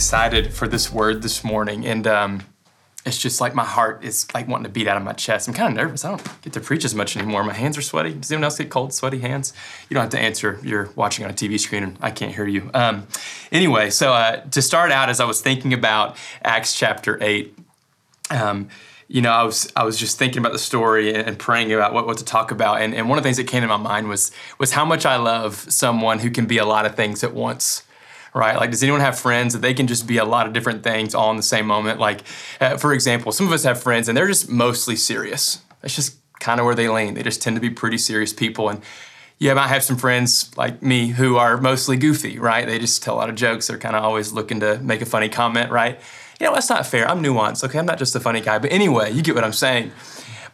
excited for this word this morning, and um, it's just like my heart is like wanting to beat out of my chest. I'm kind of nervous. I don't get to preach as much anymore. My hands are sweaty. Does anyone else get cold, sweaty hands? You don't have to answer. You're watching on a TV screen, and I can't hear you. Um, anyway, so uh, to start out, as I was thinking about Acts chapter eight. Um, you know, I was I was just thinking about the story and, praying about what, what to talk about. And, and one of the things that came to my mind was was how much I love someone who can be a lot of things at once right? Like, does anyone have friends that they can just be a lot of different things all in the same moment? Like, uh, for example, some of us have friends and they're just mostly serious. That's just kind of where they lean. They just tend to be pretty serious people. And yeah, I might have some friends like me who are mostly goofy, right? They just tell a lot of jokes. They're kind of always looking to make a funny comment, right? You know, that's not fair. I'm nuanced, okay? I'm not just a funny guy. But anyway, you get what I'm saying.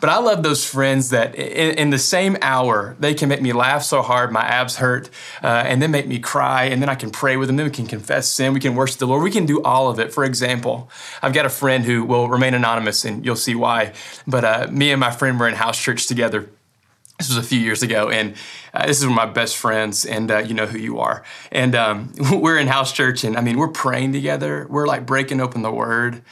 But I love those friends that in, in, the same hour, they can make me laugh so hard my abs hurt, uh, and then make me cry, and then I can pray with them. Then we can confess sin, we can worship the Lord, we can do all of it. For example, I've got a friend who will remain anonymous, and you'll see why. But uh, me and my friend were in house church together. This was a few years ago, and uh, this is one of my best friends, and uh, you know who you are. And um, we're in house church, and I mean, we're praying together. We're like breaking open the Word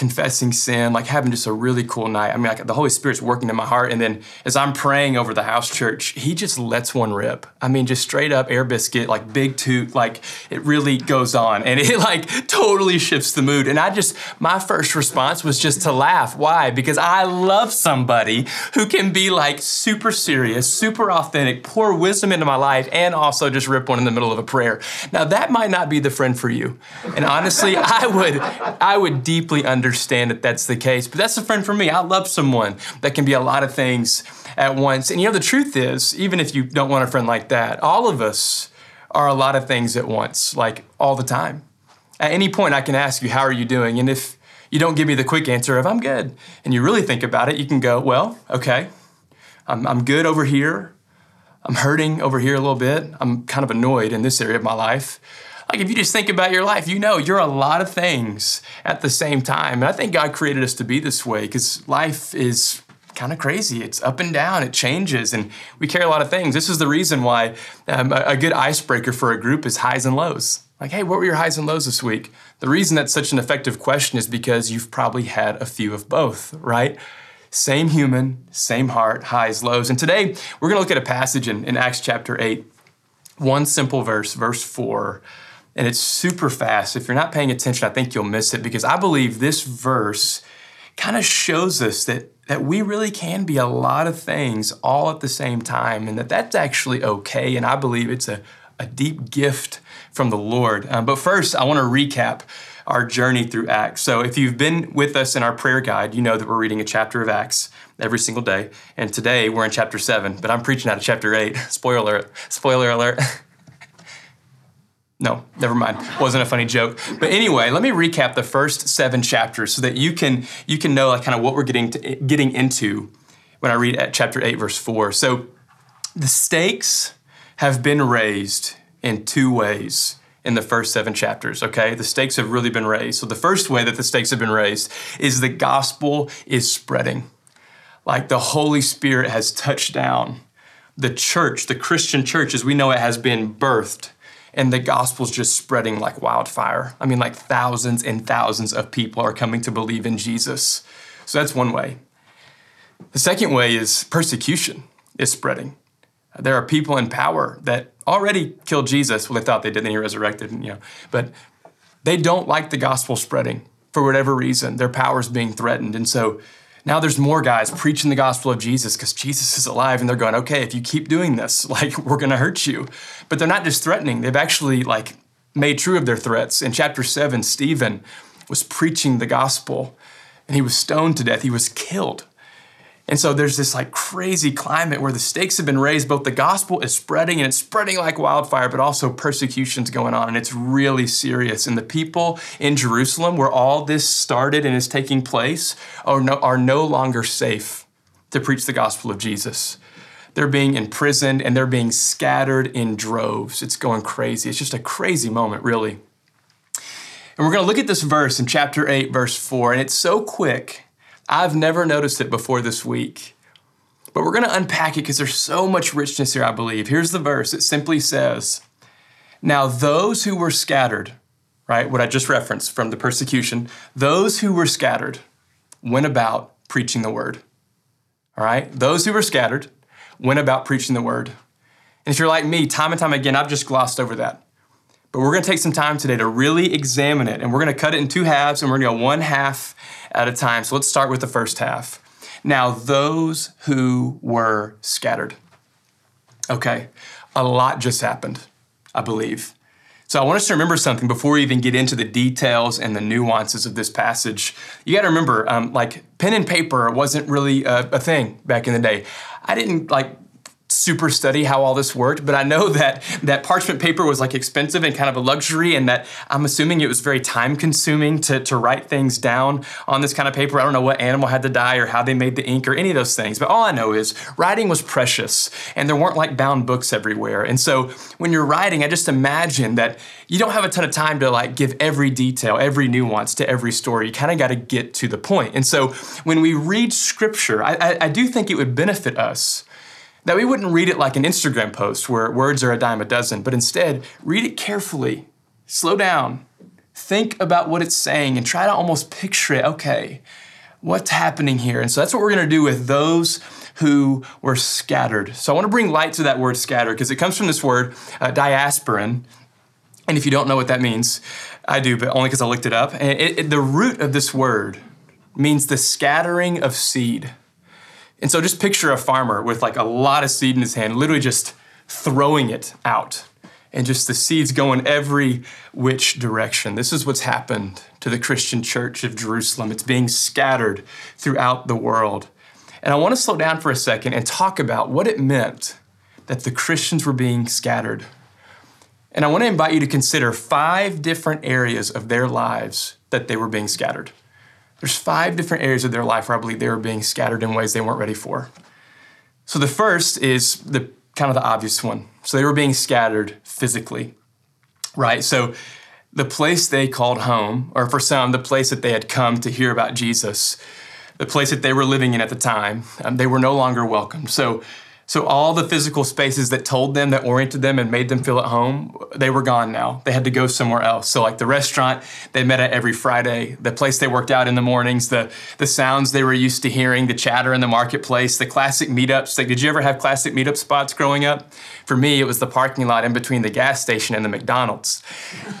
confessing sin, like having just a really cool night. I mean, like the Holy Spirit's working in my heart. And then as I'm praying over the house church, he just lets one rip. I mean, just straight up air biscuit, like big toot, like it really goes on and it like totally shifts the mood. And I just, my first response was just to laugh. Why? Because I love somebody who can be like super serious, super authentic, pour wisdom into my life, and also just rip one in the middle of a prayer. Now that might not be the friend for you. And honestly, I would, I would deeply understand understand that that's the case, but that's a friend for me. I love someone that can be a lot of things at once. And you know, the truth is, even if you don't want a friend like that, all of us are a lot of things at once, like all the time. At any point, I can ask you, How are you doing? And if you don't give me the quick answer of I'm good, and you really think about it, you can go, Well, okay, I'm, I'm good over here. I'm hurting over here a little bit. I'm kind of annoyed in this area of my life. Like if you just think about your life, you know you're a lot of things at the same time. And I think God created us to be this way because life is kind of crazy. It's up and down, it changes, and we carry a lot of things. This is the reason why um, a, a good icebreaker for a group is highs and lows. Like, hey, what were your highs and lows this week? The reason that's such an effective question is because you've probably had a few of both, right? Same human, same heart, highs, lows. And today we're going to look at a passage in, in Acts chapter 8, one simple verse, verse 4 and it's super fast. If you're not paying attention, I think you'll miss it because I believe this verse kind of shows us that that we really can be a lot of things all at the same time and that that's actually okay and I believe it's a, a deep gift from the Lord. Um, but first, I want to recap our journey through Acts. So if you've been with us in our prayer guide, you know that we're reading a chapter of Acts every single day. And today we're in chapter 7, but I'm preaching out of chapter 8. Spoiler alert. Spoiler alert. No, never mind. Wasn't a funny joke. But anyway, let me recap the first seven chapters so that you can you can know like kind of what we're getting to, getting into when I read at chapter eight, verse four. So the stakes have been raised in two ways in the first seven chapters, okay? The stakes have really been raised. So the first way that the stakes have been raised is the gospel is spreading. Like the Holy Spirit has touched down. The church, the Christian church as we know it, has been birthed and the gospel's just spreading like wildfire. I mean, like thousands and thousands of people are coming to believe in Jesus. So that's one way. The second way is persecution is spreading. There are people in power that already killed Jesus. Well, they thought they did, then he resurrected, you know. But they don't like the gospel spreading for whatever reason. Their power is being threatened. And so now there's more guys preaching the gospel of Jesus because Jesus is alive and they're going, okay, if you keep doing this, like we're to hurt you. But they're not just threatening, they've actually like made true of their threats. In chapter 7, Stephen was preaching the gospel and he was stoned to death. He was killed. And so there's this like crazy climate where the stakes have been raised. Both the gospel is spreading and it's spreading like wildfire, but also persecution's going on and it's really serious. And the people in Jerusalem where all this started and is taking place are no, are no longer safe to preach the gospel of Jesus. They're being imprisoned and they're being scattered in droves. It's going crazy. It's just a crazy moment, really. And we're going to look at this verse in chapter 8, verse 4, and it's so quick I've never noticed it before this week. But we're going to unpack it because there's so much richness here, I believe. Here's the verse it simply says, Now those who were scattered, right? What I just referenced from the persecution. Those who were scattered went about preaching the word. All right? Those who were scattered went about preaching the word. And if you're like me, time and time again, I've just glossed over that. But we're going to take some time today to really examine it, and we're going to cut it in two halves, and we're going to go one half at a time. So let's start with the first half. Now, those who were scattered. Okay, a lot just happened, I believe. So I want us to remember something before we even get into the details and the nuances of this passage. You got to remember, um, like pen and paper wasn't really a, a thing back in the day. I didn't like super study how all this worked, but I know that that parchment paper was like expensive and kind of a luxury, and that I'm assuming it was very time consuming to, to write things down on this kind of paper. I don't know what animal had to die or how they made the ink or any of those things, but all I know is writing was precious and there weren't like bound books everywhere. And so when you're writing, I just imagine that you don't have a ton of time to like give every detail, every nuance to every story. You kind of got to get to the point. And so when we read scripture, I, I, I do think it would benefit us that we wouldn't read it like an Instagram post where words are a dime a dozen, but instead read it carefully, slow down, think about what it's saying, and try to almost picture it. Okay, what's happening here? And so that's what we're going to do with those who were scattered. So I want to bring light to that word scattered because it comes from this word uh, diasporan. And if you don't know what that means, I do, but only because I looked it up. And it, it, the root of this word means the scattering of seed. And so just picture a farmer with like a lot of seed in his hand, literally just throwing it out and just the seeds going every which direction. This is what's happened to the Christian church of Jerusalem. It's being scattered throughout the world. And I want to slow down for a second and talk about what it meant that the Christians were being scattered. And I want to invite you to consider five different areas of their lives that they were being scattered. There's five different areas of their life where I believe they were being scattered in ways they weren't ready for. So the first is the kind of the obvious one. So they were being scattered physically, right? So the place they called home, or for some, the place that they had come to hear about Jesus, the place that they were living in at the time, um, they were no longer welcome. So so all the physical spaces that told them, that oriented them and made them feel at home, they were gone now. They had to go somewhere else. So like the restaurant they met at every Friday, the place they worked out in the mornings, the the sounds they were used to hearing, the chatter in the marketplace, the classic meetups. Like, did you ever have classic meetup spots growing up? For me, it was the parking lot in between the gas station and the McDonald's.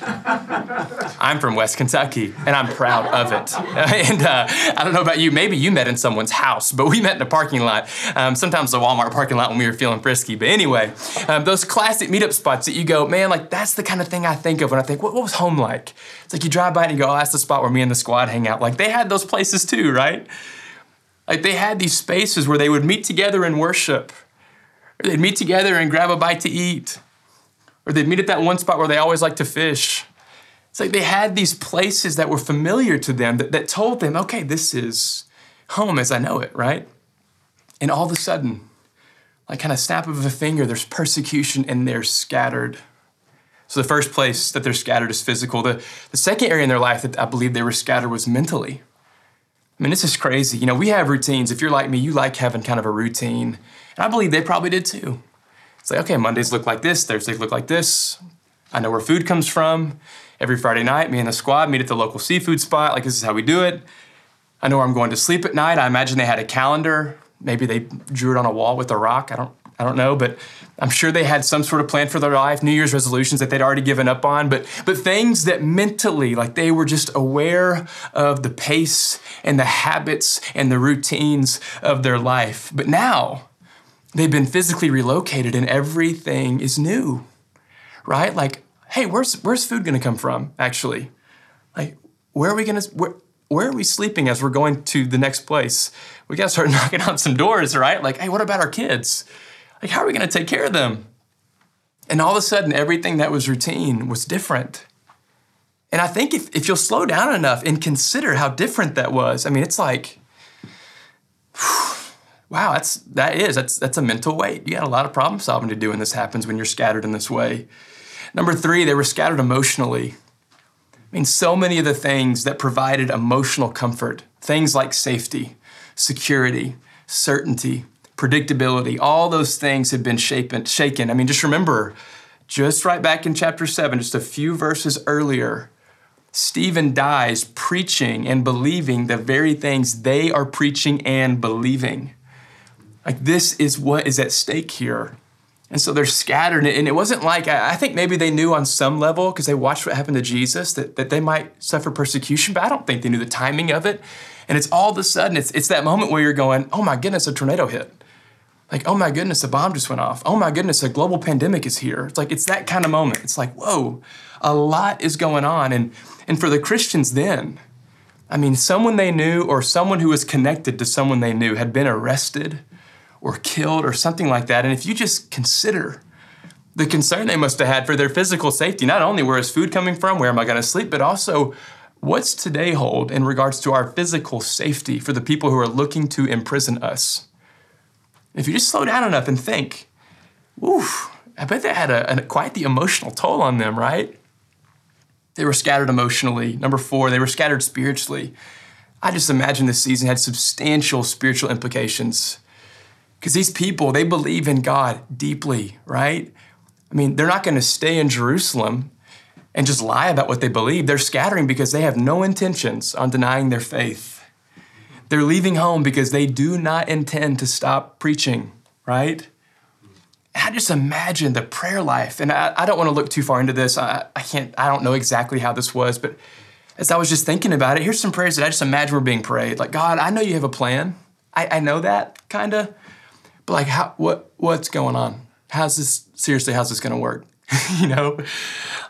I'm from West Kentucky, and I'm proud of it. and uh, I don't know about you, maybe you met in someone's house, but we met in a parking lot. Um, sometimes the Walmart parking lot when we were feeling frisky. But anyway, um, those classic meetup spots that you go, man, like that's the kind of thing I think of when I think, what, what was home like? It's like you drive by and you go, oh, that's the spot where me and the squad hang out. Like they had those places too, right? Like they had these spaces where they would meet together and worship, or they'd meet together and grab a bite to eat, or they'd meet at that one spot where they always like to fish. It's like they had these places that were familiar to them that, that told them, okay, this is home as I know it, right? And all of a sudden, like kind of snap of a finger, there's persecution and they're scattered. So the first place that they're scattered is physical. The, the second area in their life that I believe they were scattered was mentally. I mean, this is crazy. You know, we have routines. If you're like me, you like having kind of a routine. And I believe they probably did too. It's like, okay, Mondays look like this, Thursdays look like this. I know where food comes from. Every Friday night, me and the squad meet at the local seafood spot. Like, this is how we do it. I know where I'm going to sleep at night. I imagine they had a calendar maybe they drew it on a wall with a rock. I don't I don't know, but I'm sure they had some sort of plan for their life, New Year's resolutions that they'd already given up on, but but things that mentally, like they were just aware of the pace and the habits and the routines of their life. But now they've been physically relocated and everything is new. Right? Like, hey, where's where's food gonna come from, actually? Like, where are we gonna where, where are we sleeping as we're going to the next place? We got to start knocking on some doors, right? Like, hey, what about our kids? Like, how are we going to take care of them? And all of a sudden, everything that was routine was different. And I think if, if you'll slow down enough and consider how different that was, I mean, it's like, wow, that's that is that's that's a mental weight. You got a lot of problem solving to do when this happens when you're scattered in this way. Number three, they were scattered emotionally. I mean, so many of the things that provided emotional comfort, things like safety, security, certainty, predictability, all those things have been shapen, shaken. I mean, just remember, just right back in chapter 7, just a few verses earlier, Stephen dies preaching and believing the very things they are preaching and believing. Like, this is what is at stake here. And so they're scattered. And it wasn't like, I think maybe they knew on some level, because they watched what happened to Jesus, that, that they might suffer persecution, but I don't think they knew the timing of it. And it's all of a sudden, it's, it's that moment where you're going, oh my goodness, a tornado hit. Like, oh my goodness, a bomb just went off. Oh my goodness, a global pandemic is here. It's like, it's that kind of moment. It's like, whoa, a lot is going on. And, and for the Christians then, I mean, someone they knew or someone who was connected to someone they knew had been arrested or killed or something like that. And if you just consider the concern they must have had for their physical safety, not only where is food coming from, where am I going to sleep, but also what's today hold in regards to our physical safety for the people who are looking to imprison us? If you just slow down enough and think, oof, I bet that had a, a, quite the emotional toll on them, right? They were scattered emotionally. Number four, they were scattered spiritually. I just imagine this season had substantial spiritual implications because these people, they believe in God deeply, right? I mean, they're not going to stay in Jerusalem and just lie about what they believe. They're scattering because they have no intentions on denying their faith. They're leaving home because they do not intend to stop preaching, right? I just imagine the prayer life. And I, I don't want to look too far into this. I, I can't, I don't know exactly how this was, but as I was just thinking about it, here's some prayers that I just imagine were being prayed. Like, God, I know you have a plan. I, I know that kind of. But like, how, what, what's going on? How's this, seriously, how's this going to work? you know,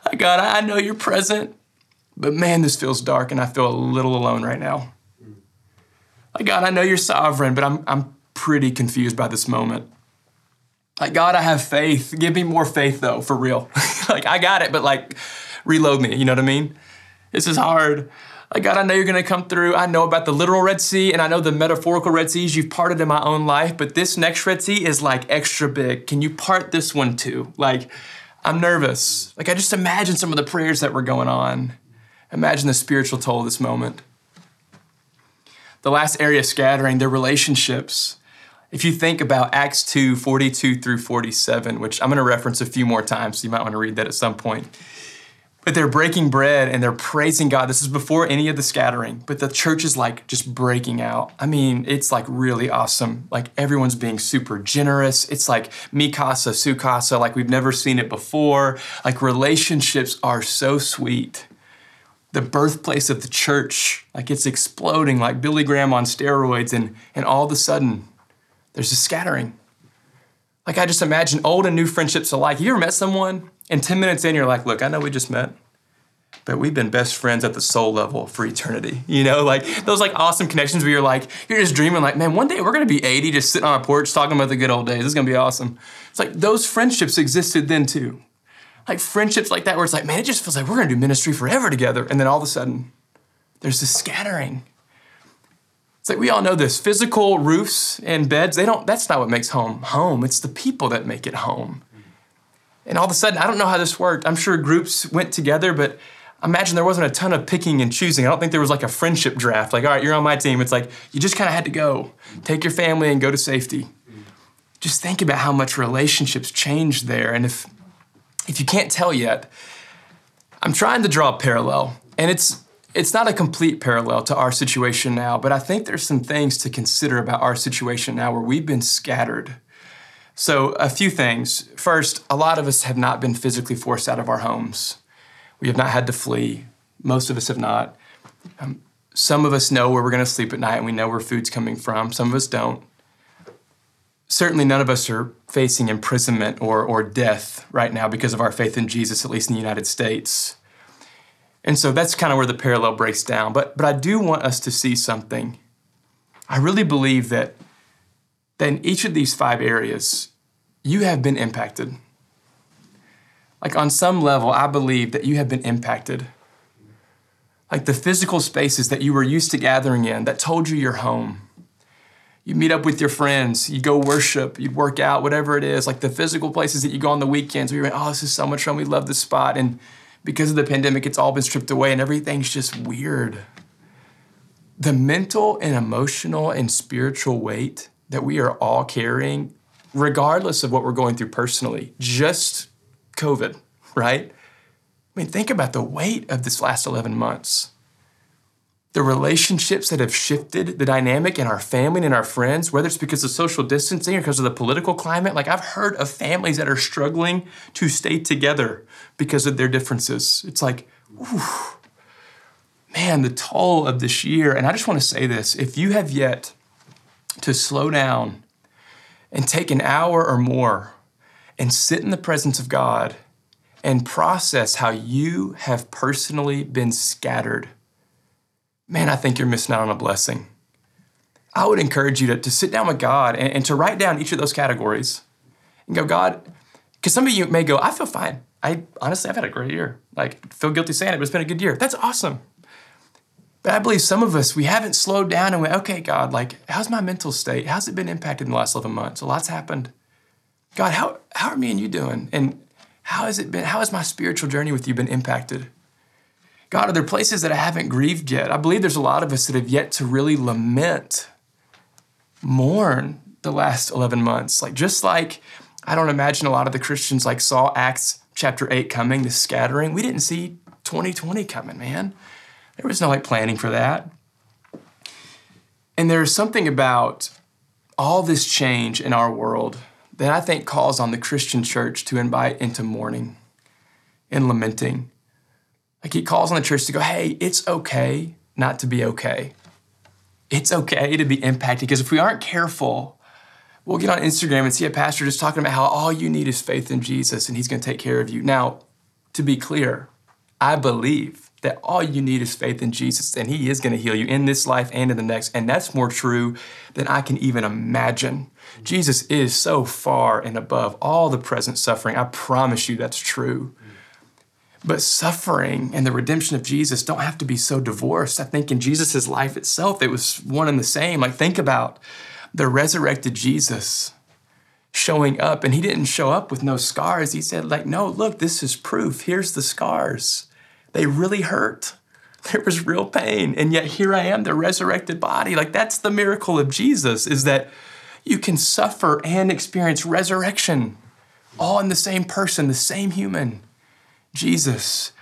like, God, I know you're present, but man, this feels dark and I feel a little alone right now. Like, God, I know you're sovereign, but I'm, I'm pretty confused by this moment. Like, God, I have faith. Give me more faith, though, for real. like, I got it, but like, reload me. You know what I mean? This is hard. Like, God, I know you're going to come through. I know about the literal Red Sea and I know the metaphorical Red Seas you've parted in my own life, but this next Red Sea is like extra big. Can you part this one too? Like, I'm nervous. Like, I just imagine some of the prayers that were going on. Imagine the spiritual toll of this moment. The last area of scattering, their relationships. If you think about Acts 2 42 through 47, which I'm going to reference a few more times, so you might want to read that at some point. But they're breaking bread and they're praising God. This is before any of the scattering, but the church is like just breaking out. I mean, it's like really awesome. Like everyone's being super generous. It's like mi casa, su casa, like we've never seen it before. Like relationships are so sweet. The birthplace of the church, like it's exploding like Billy Graham on steroids, and, and all of a sudden, there's a scattering. Like I just imagine old and new friendships alike. You ever met someone and 10 minutes in, you're like, look, I know we just met, but we've been best friends at the soul level for eternity. You know, like those like awesome connections where you're like, you're just dreaming like, man, one day we're gonna be 80 just sitting on a porch talking about the good old days. This is gonna be awesome. It's like those friendships existed then too. Like friendships like that where it's like, man, it just feels like we're gonna do ministry forever together. And then all of a sudden, there's this scattering. It's like we all know this physical roofs and beds, they don't, that's not what makes home home. It's the people that make it home. And all of a sudden, I don't know how this worked. I'm sure groups went together, but imagine there wasn't a ton of picking and choosing. I don't think there was like a friendship draft. Like, all right, you're on my team. It's like you just kind of had to go, take your family and go to safety. Just think about how much relationships changed there. And if if you can't tell yet, I'm trying to draw a parallel. And it's it's not a complete parallel to our situation now, but I think there's some things to consider about our situation now where we've been scattered so, a few things. First, a lot of us have not been physically forced out of our homes. We have not had to flee. Most of us have not. Um, some of us know where we're going to sleep at night and we know where food's coming from. Some of us don't. Certainly, none of us are facing imprisonment or, or death right now because of our faith in Jesus, at least in the United States. And so that's kind of where the parallel breaks down. But, but I do want us to see something. I really believe that, that in each of these five areas, you have been impacted. Like on some level, I believe that you have been impacted. Like the physical spaces that you were used to gathering in that told you you're home. You meet up with your friends, you go worship, you work out, whatever it is, like the physical places that you go on the weekends where you're like, oh, this is so much fun, we love this spot. And because of the pandemic, it's all been stripped away and everything's just weird. The mental and emotional and spiritual weight that we are all carrying regardless of what we're going through personally, just COVID, right? I mean, think about the weight of this last 11 months. The relationships that have shifted, the dynamic in our family and in our friends, whether it's because of social distancing or because of the political climate. Like, I've heard of families that are struggling to stay together because of their differences. It's like, ooh, man, the toll of this year. And I just want to say this if you have yet to slow down and take an hour or more and sit in the presence of God and process how you have personally been scattered, man, I think you're missing out on a blessing. I would encourage you to, to sit down with God and, and to write down each of those categories and go, God, because some of you may go, I feel fine. I honestly, I've had a great year. Like, feel guilty saying it, but it's been a good year. That's awesome. But I believe some of us, we haven't slowed down and went, okay, God, like, how's my mental state? How's it been impacted in the last 11 months? A lot's happened. God, how, how are me and you doing? And how has it been? How has my spiritual journey with you been impacted? God, are there places that I haven't grieved yet? I believe there's a lot of us that have yet to really lament, mourn the last 11 months. Like, just like I don't imagine a lot of the Christians like saw Acts chapter 8 coming, the scattering. We didn't see 2020 coming, man. There was no like planning for that. And there's something about all this change in our world that I think calls on the Christian church to invite into mourning and lamenting. Like he calls on the church to go, hey, it's okay not to be okay. It's okay to be impacted because if we aren't careful, we'll get on Instagram and see a pastor just talking about how all you need is faith in Jesus and he's going to take care of you. Now, to be clear, I believe that all you need is faith in Jesus and he is going to heal you in this life and in the next. And that's more true than I can even imagine. Jesus is so far and above all the present suffering. I promise you that's true. But suffering and the redemption of Jesus don't have to be so divorced. I think in Jesus' life itself, it was one and the same. Like, think about the resurrected Jesus showing up, and he didn't show up with no scars. He said, like, no, look, this is proof. Here's the scars. They really hurt. There was real pain. And yet here I am, the resurrected body. Like, that's the miracle of Jesus, is that you can suffer and experience resurrection all in the same person, the same human, Jesus.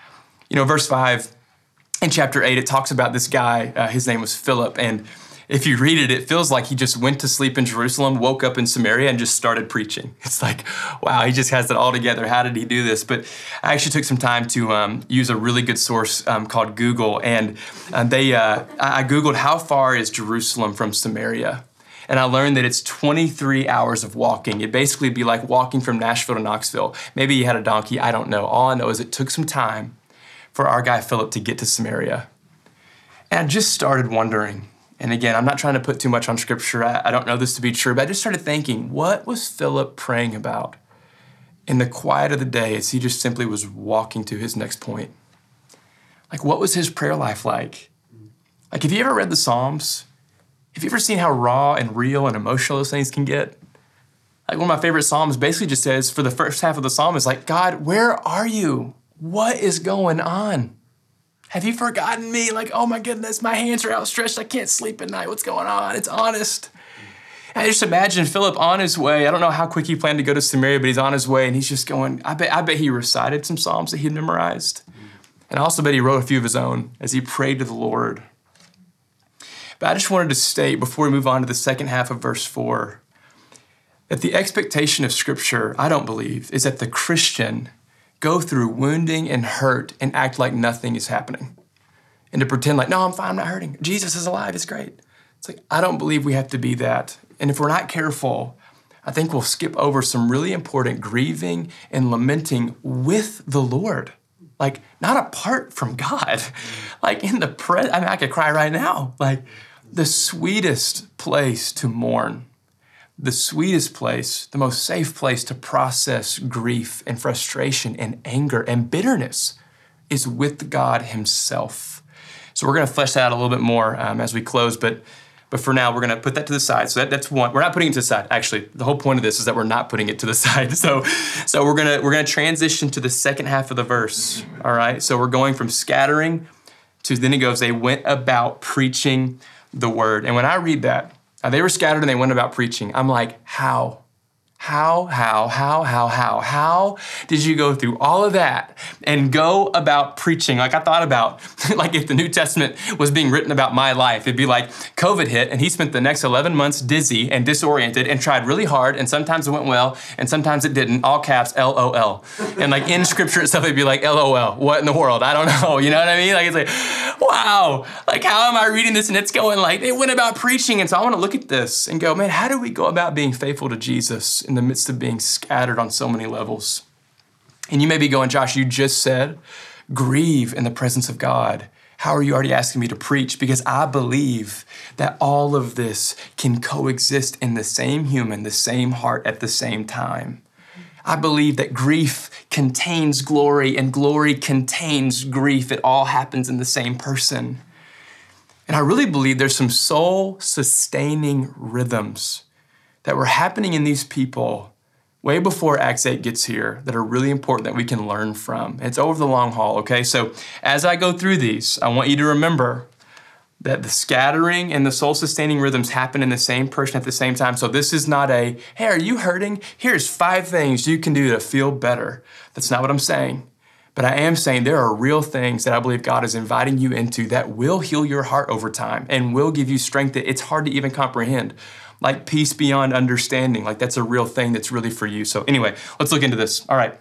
You know, verse 5 in chapter 8, it talks about this guy. Uh, his name was Philip. And if you read it, it feels like he just went to sleep in Jerusalem, woke up in Samaria, and just started preaching. It's like, wow, he just has it all together. How did he do this? But I actually took some time to um, use a really good source um, called Google, and uh, they uh, I googled how far is Jerusalem from Samaria, and I learned that it's 23 hours of walking. It'd basically be like walking from Nashville to Knoxville. Maybe he had a donkey, I don't know. All I know is it took some time for our guy Philip to get to Samaria. And I just started wondering, and again, I'm not trying to put too much on scripture. I, don't know this to be true, but I just started thinking, what was Philip praying about in the quiet of the day as he just simply was walking to his next point? Like, what was his prayer life like? Like, have you ever read the Psalms? Have you ever seen how raw and real and emotional those things can get? Like one of my favorite psalms basically just says for the first half of the psalm is like, God, where are you? What is going on? Have you forgotten me? Like, oh my goodness, my hands are outstretched. I can't sleep at night. What's going on? It's honest. I just imagine Philip on his way. I don't know how quick he planned to go to Samaria, but he's on his way and he's just going. I bet, I bet he recited some psalms that he'd memorized. And I also bet he wrote a few of his own as he prayed to the Lord. But I just wanted to state before we move on to the second half of verse 4 that the expectation of Scripture, I don't believe, is that the Christian go through wounding and hurt and act like nothing is happening. And to pretend like, no, I'm fine, I'm not hurting. Jesus is alive, it's great. It's like, I don't believe we have to be that. And if we're not careful, I think we'll skip over some really important grieving and lamenting with the Lord. Like, not apart from God. Like, in the present, I mean, I could cry right now. Like, the sweetest place to mourn, the sweetest place, the most safe place to process grief and frustration and anger and bitterness is with God Himself. So we're going to flesh that out a little bit more um, as we close, but but for now we're going to put that to the side. So that, that's one. We're not putting it to the side. Actually, the whole point of this is that we're not putting it to the side. So so we're gonna we're gonna transition to the second half of the verse. All right. So we're going from scattering to then it goes. They went about preaching the word. And when I read that, Uh, they were scattered and they went about preaching, I'm like, how? How, how, how, how, how, how did you go through all of that and go about preaching? Like I thought about, like if the New Testament was being written about my life, it'd be like COVID hit and he spent the next 11 months dizzy and disoriented and tried really hard and sometimes it went well and sometimes it didn't. All caps, LOL. And like in scripture itself, it'd be like, LOL, what in the world? I don't know. You know what I mean? Like it's like, wow, like how am I reading this and it's going like, it went about preaching. And so I want to look at this and go, man, how do we go about being faithful to Jesus? in the midst of being scattered on so many levels. And you may be going, Josh, you just said, grieve in the presence of God. How are you already asking me to preach? Because I believe that all of this can coexist in the same human, the same heart at the same time. I believe that grief contains glory and glory contains grief. It all happens in the same person. And I really believe there's some soul sustaining rhythms that were happening in these people way before Acts 8 gets here that are really important that we can learn from. It's over the long haul, okay? So as I go through these, I want you to remember that the scattering and the soul sustaining rhythms happen in the same person at the same time. So this is not a, hey, are you hurting? Here's five things you can do to feel better. That's not what I'm saying. But I am saying there are real things that I believe God is inviting you into that will heal your heart over time and will give you strength that it's hard to even comprehend like peace beyond understanding. Like that's a real thing that's really for you. So, anyway, let's look into this. All right.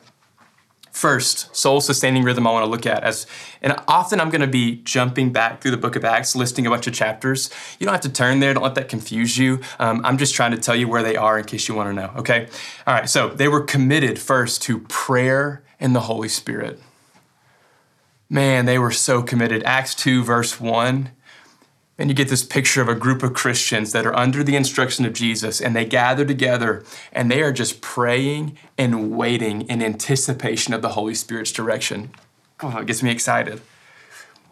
First, soul sustaining rhythm I want to look at as, and often I'm going to be jumping back through the book of Acts, listing a bunch of chapters. You don't have to turn there, don't let that confuse you. Um, I'm just trying to tell you where they are in case you want to know, okay? All right, so they were committed first to prayer and the Holy Spirit. Man, they were so committed. Acts 2, verse 1 and you get this picture of a group of Christians that are under the instruction of Jesus and they gather together and they are just praying and waiting in anticipation of the Holy Spirit's direction. Oh, it gets me excited.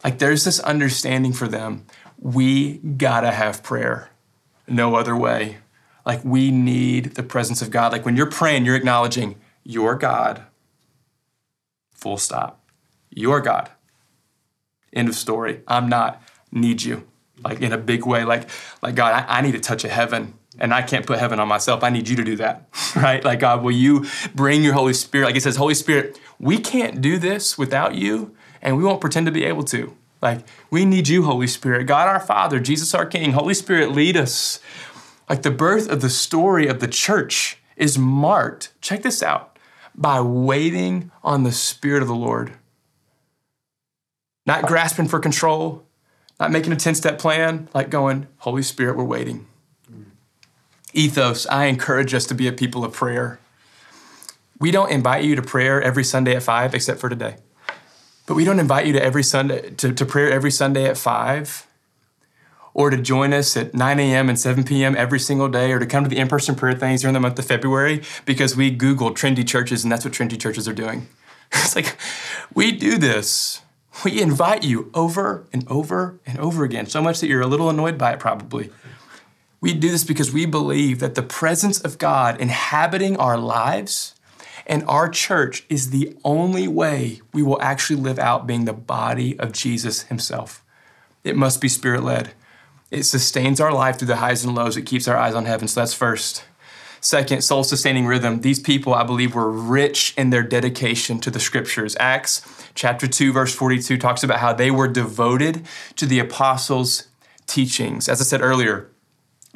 Like there's this understanding for them. We gotta have prayer. No other way. Like we need the presence of God. Like when you're praying, you're acknowledging your God. Full stop. Your God. End of story. I'm not. Need you like in a big way. Like, like God, I, I need to touch a heaven and I can't put heaven on myself. I need you to do that, right? Like, God, will you bring your Holy Spirit? Like it says, Holy Spirit, we can't do this without you, and we won't pretend to be able to. Like, we need you, Holy Spirit. God, our Father, Jesus, our King, Holy Spirit, lead us. Like, the birth of the story of the church is marked, check this out, by waiting on the Spirit of the Lord. Not grasping for control, not making a 10 step plan, like going, Holy Spirit, we're waiting. Mm. Ethos, I encourage us to be a people of prayer. We don't invite you to prayer every Sunday at 5, except for today. But we don't invite you to every Sunday to, to prayer every Sunday at 5 or to join us at 9 a.m. and 7 p.m. every single day, or to come to the in person prayer things during the month of February because we Google trendy churches and that's what trendy churches are doing. It's like, we do this we invite you over and over and over again, so much that you're a little annoyed by it probably. We do this because we believe that the presence of God inhabiting our lives and our church is the only way we will actually live out being the body of Jesus himself. It must be spirit led. It sustains our life through the highs and lows. It keeps our eyes on heaven. So that's first. Second, soul sustaining rhythm. These people, I believe, were rich in their dedication to the scriptures. Acts chapter 2, verse 42 talks about how they were devoted to the apostles' teachings. As I said earlier,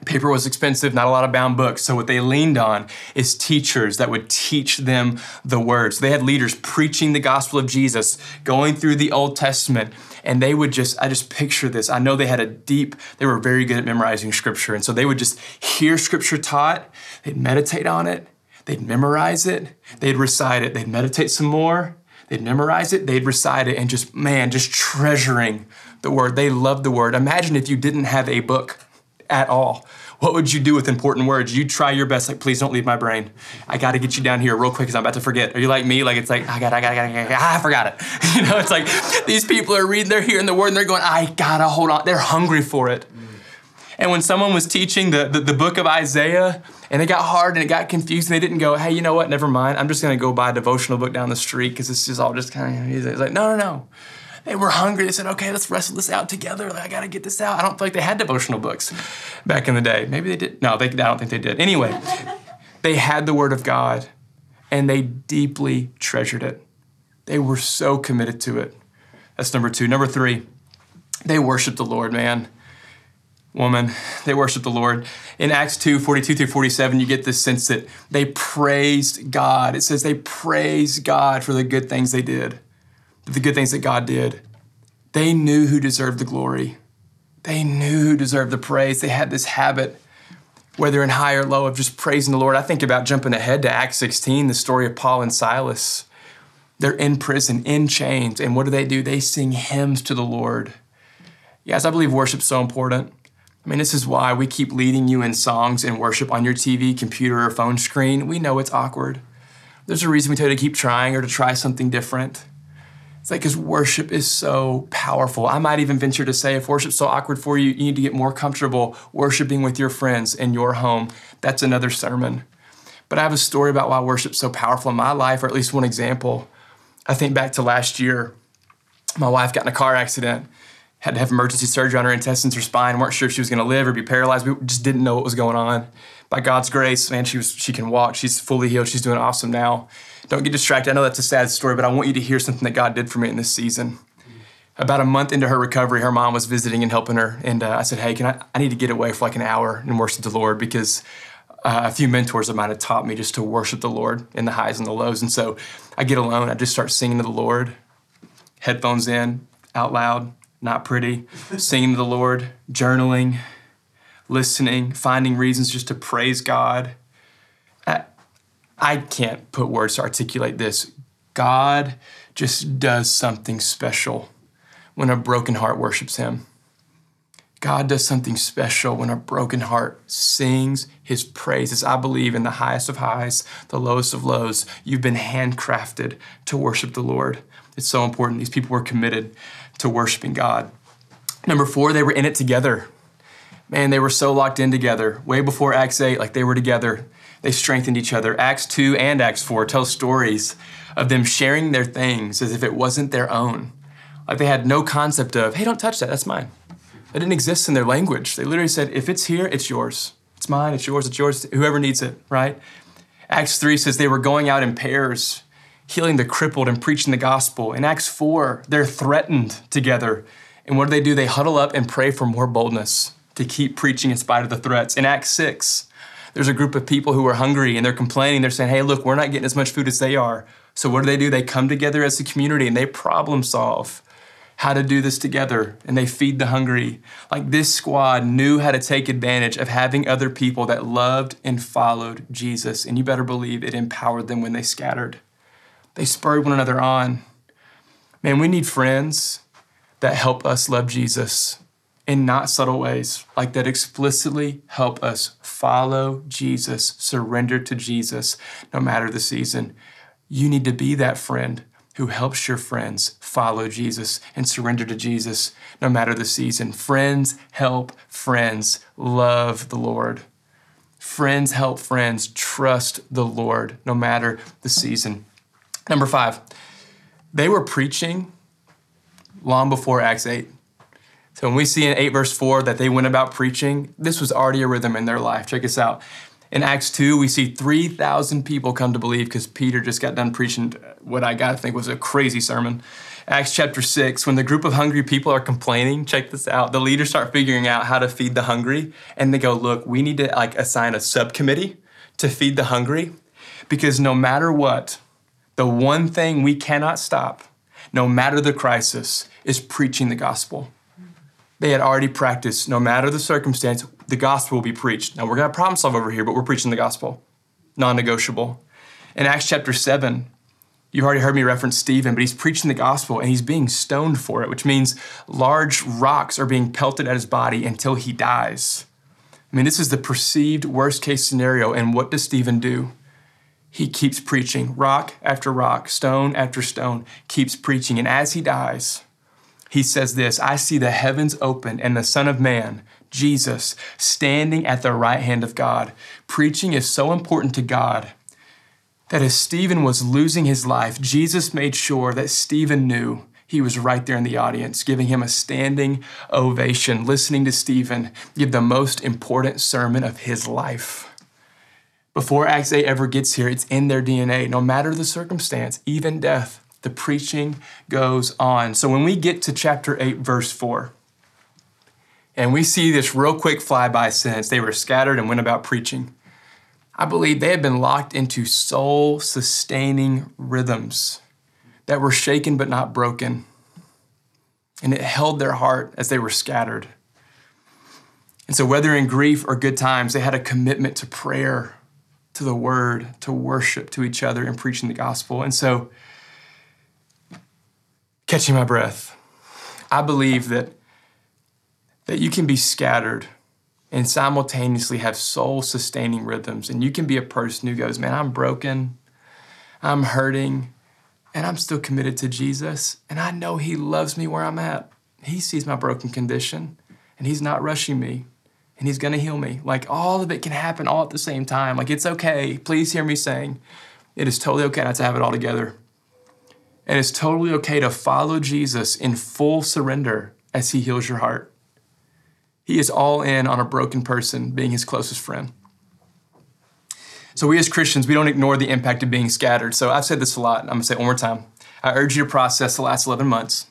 paper was expensive, not a lot of bound books. So, what they leaned on is teachers that would teach them the words. They had leaders preaching the gospel of Jesus, going through the Old Testament, and they would just, I just picture this. I know they had a deep, they were very good at memorizing scripture. And so they would just hear scripture taught, They'd meditate on it, they'd memorize it, they'd recite it, they'd meditate some more, they'd memorize it, they'd recite it, and just, man, just treasuring the word. They loved the word. Imagine if you didn't have a book at all. What would you do with important words? You'd try your best, like, please don't leave my brain. I got to get you down here real quick because I'm about to forget. Are you like me? Like, it's like, I got, I got, I got, I got, I forgot it. You know, it's like these people are reading, they're hearing the word, and they're going, I gotta hold on. They're hungry for it. And when someone was teaching the, the, the, book of Isaiah and it got hard and it got confused and they didn't go, hey, you know what, never mind. I'm just going to go buy a devotional book down the street because this is all just kind of, easy. it's like, no, no, no. They were hungry. They said, okay, let's wrestle this out together. Like, I got to get this out. I don't feel like they had devotional books back in the day. Maybe they did. No, they, I don't think they did. Anyway, They had the word of God and they deeply treasured it. They were so committed to it. That's number two. Number three, they worshiped the Lord, man. Woman, they worshiped the Lord. In Acts 2 42 through 47, you get this sense that they praised God. It says they praised God for the good things they did, the good things that God did. They knew who deserved the glory, they knew who deserved the praise. They had this habit whether in high or low, of just praising the Lord. I think about jumping ahead to Acts 16, the story of Paul and Silas. They're in prison, in chains, and what do they do? They sing hymns to the Lord. Yes, I believe worship's so important. I mean, this is why we keep leading you in songs and worship on your TV, computer, or phone screen. We know it's awkward. There's a reason we tell you to keep trying or to try something different. It's like because worship is so powerful. I might even venture to say if worship's so awkward for you, you need to get more comfortable worshiping with your friends in your home. That's another sermon. But I have a story about why worship's so powerful in my life, or at least one example. I think back to last year. My wife got in a car accident, had to have emergency surgery on her intestines or spine, weren't sure if she was gonna live or be paralyzed. We just didn't know what was going on. By God's grace, man, she was she can walk. She's fully healed. She's doing awesome now. Don't get distracted. I know that's a sad story, but I want you to hear something that God did for me in this season. About a month into her recovery, her mom was visiting and helping her. And uh, I said, Hey, can I, I need to get away for like an hour and worship the Lord because uh, a few mentors of mine had taught me just to worship the Lord in the highs and the lows. And so I get alone, I just start singing to the Lord, headphones in, out loud, not pretty, singing to the Lord, journaling, listening, finding reasons just to praise God. I can't put words to articulate this. God just does something special when a broken heart worships Him. God does something special when a broken heart sings His praises. I believe in the highest of highs, the lowest of lows, you've been handcrafted to worship the Lord. It's so important. These people were committed to worshiping God. Number four, they were in it together. Man, they were so locked in together. Way before Acts 8, like they were together. They strengthened each other. Acts 2 and Acts 4 tell stories of them sharing their things as if it wasn't their own. Like they had no concept of, hey, don't touch that, that's mine. It didn't exist in their language. They literally said, if it's here, it's yours. It's mine, it's yours, it's yours, whoever needs it, right? Acts 3 says they were going out in pairs, healing the crippled and preaching the gospel. In Acts 4, they're threatened together. And what do they do? They huddle up and pray for more boldness to keep preaching in spite of the threats. In Acts 6, there's a group of people who are hungry and they're complaining. They're saying, hey, look, we're not getting as much food as they are. So what do they do? They come together as a community and they problem solve how to do this together and they feed the hungry. Like this squad knew how to take advantage of having other people that loved and followed Jesus. And you better believe it empowered them when they scattered. They spurred one another on. Man, we need friends that help us love Jesus in not subtle ways, like that explicitly help us follow Jesus, surrender to Jesus, no matter the season. You need to be that friend who helps your friends follow Jesus and surrender to Jesus, no matter the season. Friends help friends love the Lord. Friends help friends trust the Lord, no matter the season. Number five, they were preaching long before Acts 8. So when we see in 8 verse 4 that they went about preaching, this was already a rhythm in their life. Check this out. In Acts 2, we see 3,000 people come to believe because Peter just got done preaching what I got to think was a crazy sermon. Acts chapter 6, when the group of hungry people are complaining, check this out. The leaders start figuring out how to feed the hungry, and they go, Look, we need to like assign a subcommittee to feed the hungry because no matter what, the one thing we cannot stop, no matter the crisis, is preaching the gospel they had already practiced, no matter the circumstance, the gospel will be preached. Now, we're going to problem solve over here, but we're preaching the gospel, non negotiable. In Acts chapter 7, you've already heard me reference Stephen, but he's preaching the gospel and he's being stoned for it, which means large rocks are being pelted at his body until he dies. I mean, this is the perceived worst case scenario. And what does Stephen do? He keeps preaching, rock after rock, stone after stone, keeps preaching. And as he dies, he says this I see the heavens open and the Son of Man, Jesus, standing at the right hand of God. Preaching is so important to God that as Stephen was losing his life, Jesus made sure that Stephen knew he was right there in the audience, giving him a standing ovation, listening to Stephen give the most important sermon of his life. Before Acts 8 ever gets here, it's in their DNA. No matter the circumstance, even death, the preaching goes on. So when we get to chapter 8, verse 4, and we see this real quick flyby sentence they were scattered and went about preaching. I believe they had been locked into soul sustaining rhythms that were shaken but not broken. And it held their heart as they were scattered. And so, whether in grief or good times, they had a commitment to prayer, to the word, to worship, to each other, and preaching the gospel. And so, catching my breath, I believe that that you can be scattered and simultaneously have soul sustaining rhythms. And you can be a person who goes, Man, I'm broken, I'm hurting, and I'm still committed to Jesus. And I know He loves me where I'm at. He sees my broken condition, and He's not rushing me, and He's gonna heal me. Like all of it can happen all at the same time. Like it's okay. Please hear me saying, it is totally okay not to have it all together. And it's totally okay to follow Jesus in full surrender as He heals your heart. He is all in on a broken person being his closest friend. So, we as Christians, we don't ignore the impact of being scattered. So, I've said this a lot. I'm to say it one more time. I urge you to process the last 11 months.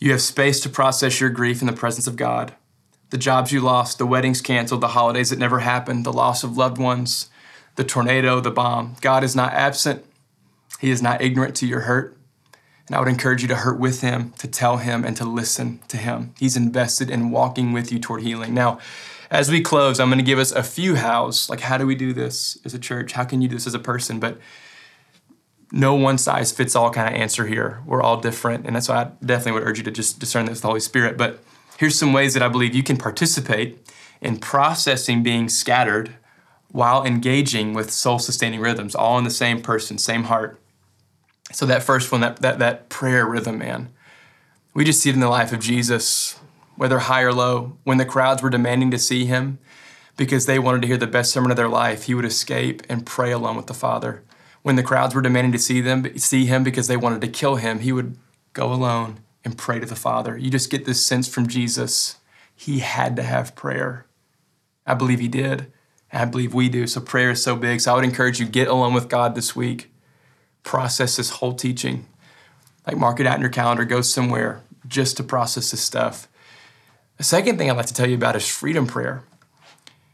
You have space to process your grief in the presence of God. The jobs you lost, the weddings canceled, the holidays that never happened, the loss of loved ones, the tornado, the bomb. God is not absent. He is not ignorant to your hurt. And I would encourage you to hurt with him, to tell him, and to listen to him. He's invested in walking with you toward healing. Now, as we close, I'm going to give us a few hows. Like, how do we do this as a church? How can you do this as a person? But no one size fits all kind of answer here. We're all different. And that's why I definitely would urge you to just discern this with the Holy Spirit. But here's some ways that I believe you can participate in processing being scattered while engaging with soul sustaining rhythms, all in the same person, same heart. So that first one, that, that, that prayer rhythm, man, we just see it in the life of Jesus, whether high or low. When the crowds were demanding to see him because they wanted to hear the best sermon of their life, he would escape and pray alone with the Father. When the crowds were demanding to see them, see him because they wanted to kill him, he would go alone and pray to the Father. You just get this sense from Jesus. He had to have prayer. I believe he did. And I believe we do. So prayer is so big. So I would encourage you get alone with God this week process this whole teaching. Like mark it out in your calendar, go somewhere just to process this stuff. The second thing I'd like to tell you about is freedom prayer.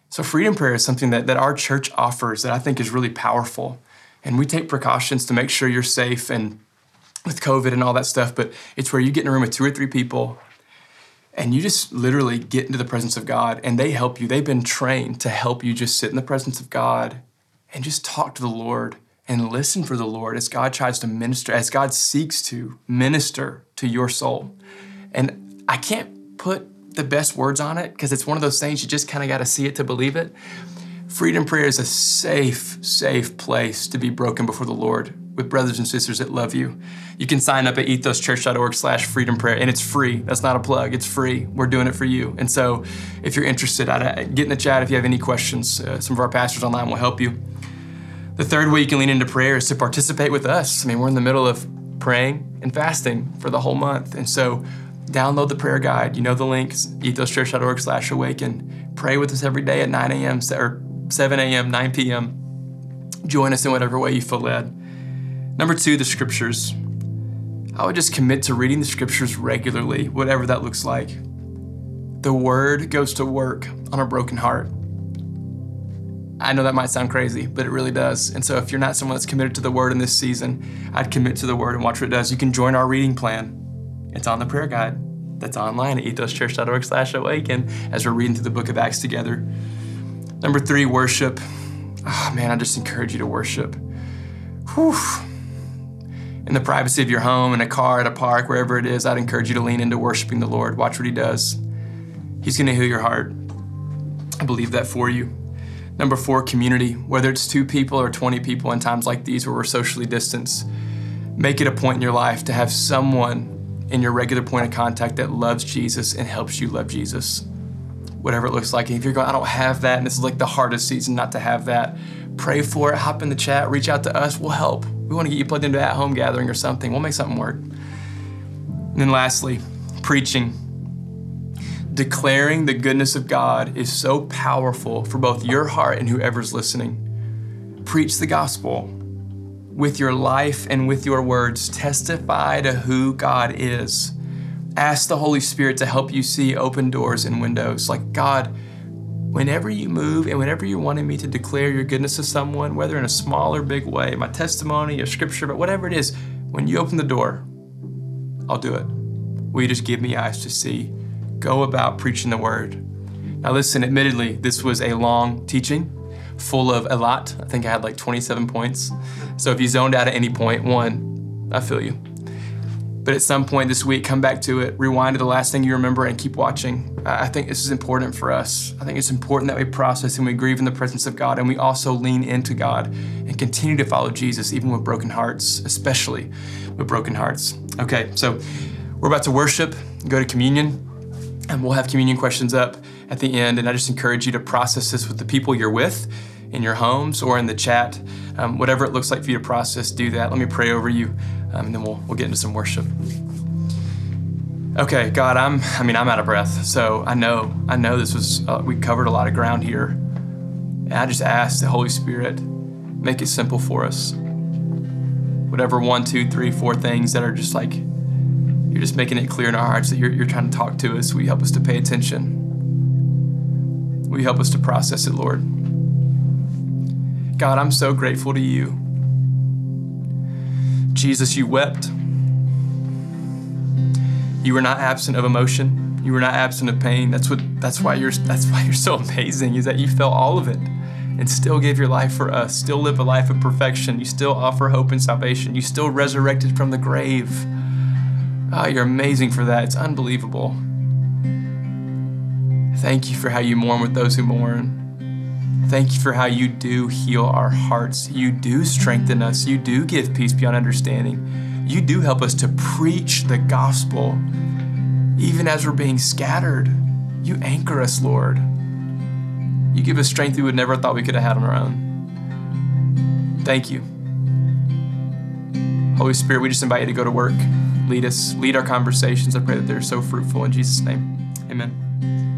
So, freedom prayer is something that, that our church offers that I think is really powerful. And we take precautions to make sure you're safe and with COVID and all that stuff, but it's where you get in a room with two or three people and you just literally get into the presence of God and they help you. They've been trained to help you just sit in the presence of God and just talk to the Lord and listen for the Lord as God tries to minister, as God seeks to minister to your soul. And I can't put the best words on it because it's one of those things you just kind of got to see it to believe it. Freedom Prayer is a safe, safe place to be broken before the Lord with brothers and sisters that love you. You can sign up at ethoschurch.org slash freedom prayer, and it's free. That's not a plug, it's free. We're doing it for you. And so if you're interested, I'd, get in the chat if you have any questions. Uh, some of our pastors online will help you. The third way you can lean into prayer is to participate with us. I mean, we're in the middle of praying and fasting for the whole month. And so download the prayer guide. You know the links, ethoschurch.org slash awaken. Pray with us every day at 9 a.m. or 7 a.m., 9 p.m. Join us in whatever way you feel led. Number two, the scriptures. I would just commit to reading the scriptures regularly, whatever that looks like. The word goes to work on a broken heart. I know that might sound crazy, but it really does. And so if you're not someone that's committed to the word in this season, I'd commit to the word and watch what it does. You can join our reading plan. It's on the prayer guide. That's online at ethoschurch.org slash awaken as we're reading through the book of Acts together. Number three, worship. Oh man, I just encourage you to worship. Whew. In the privacy of your home, in a car, at a park, wherever it is, I'd encourage you to lean into worshiping the Lord. Watch what He does. He's going to heal your heart. I believe that for you. Number four, community. Whether it's two people or 20 people in times like these where we're socially distanced, make it a point in your life to have someone in your regular point of contact that loves Jesus and helps you love Jesus. Whatever it looks like. And if you're going, I don't have that, and this is like the hardest season not to have that, pray for it, hop in the chat, reach out to us, we'll help. We want to get you plugged into at home gathering or something. We'll make something work. And then lastly, preaching declaring the goodness of God is so powerful for both your heart and whoever's listening. Preach the gospel with your life and with your words. Testify to who God is. Ask the Holy Spirit to help you see open doors and windows. Like, God, whenever you move and whenever you're wanting me to declare your goodness to someone, whether in a small or big way, my testimony, your scripture, but whatever it is, when you open the door, I'll do it. Will you just give me eyes to see? Go about preaching the word. Now, listen, admittedly, this was a long teaching full of a lot. I think I had like 27 points. So if you zoned out at any point, one, I feel you. But at some point this week, come back to it, rewind to the last thing you remember, and keep watching. I think this is important for us. I think it's important that we process and we grieve in the presence of God, and we also lean into God and continue to follow Jesus, even with broken hearts, especially with broken hearts. Okay, so we're about to worship, go to communion, and we'll have communion questions up at the end. And I just encourage you to process this with the people you're with in your homes or in the chat. Um, whatever it looks like for you to process, do that. Let me pray over you, um, and then we'll, we'll get into some worship. Okay, God, I'm, I mean, I'm out of breath. So I know, I know this was, uh, we covered a lot of ground here. And I just ask the Holy Spirit, make it simple for us. Whatever one, two, three, four things that are just like, you're just making it clear in our hearts that you're, you're trying to talk to us. You help us to pay attention? You help us to process it, Lord? God, I'm so grateful to you. Jesus, you wept. You were not absent of emotion. You were not absent of pain. That's what that's why you're that's why you're so amazing is that you felt all of it and still gave your life for us. Still live a life of perfection. You still offer hope and salvation. You still resurrected from the grave. Oh, you're amazing for that. It's unbelievable. Thank you for how you mourn with those who mourn. Thank you for how you do heal our hearts. You do strengthen us. You do give peace beyond understanding. You do help us to preach the gospel. Even as we're being scattered, you anchor us, Lord. You give us strength we would never thought we could have had on our own. Thank you. Holy Spirit, we just invite you to go to work. Lead us, lead our conversations. I pray that they're so fruitful in Jesus' name. Amen.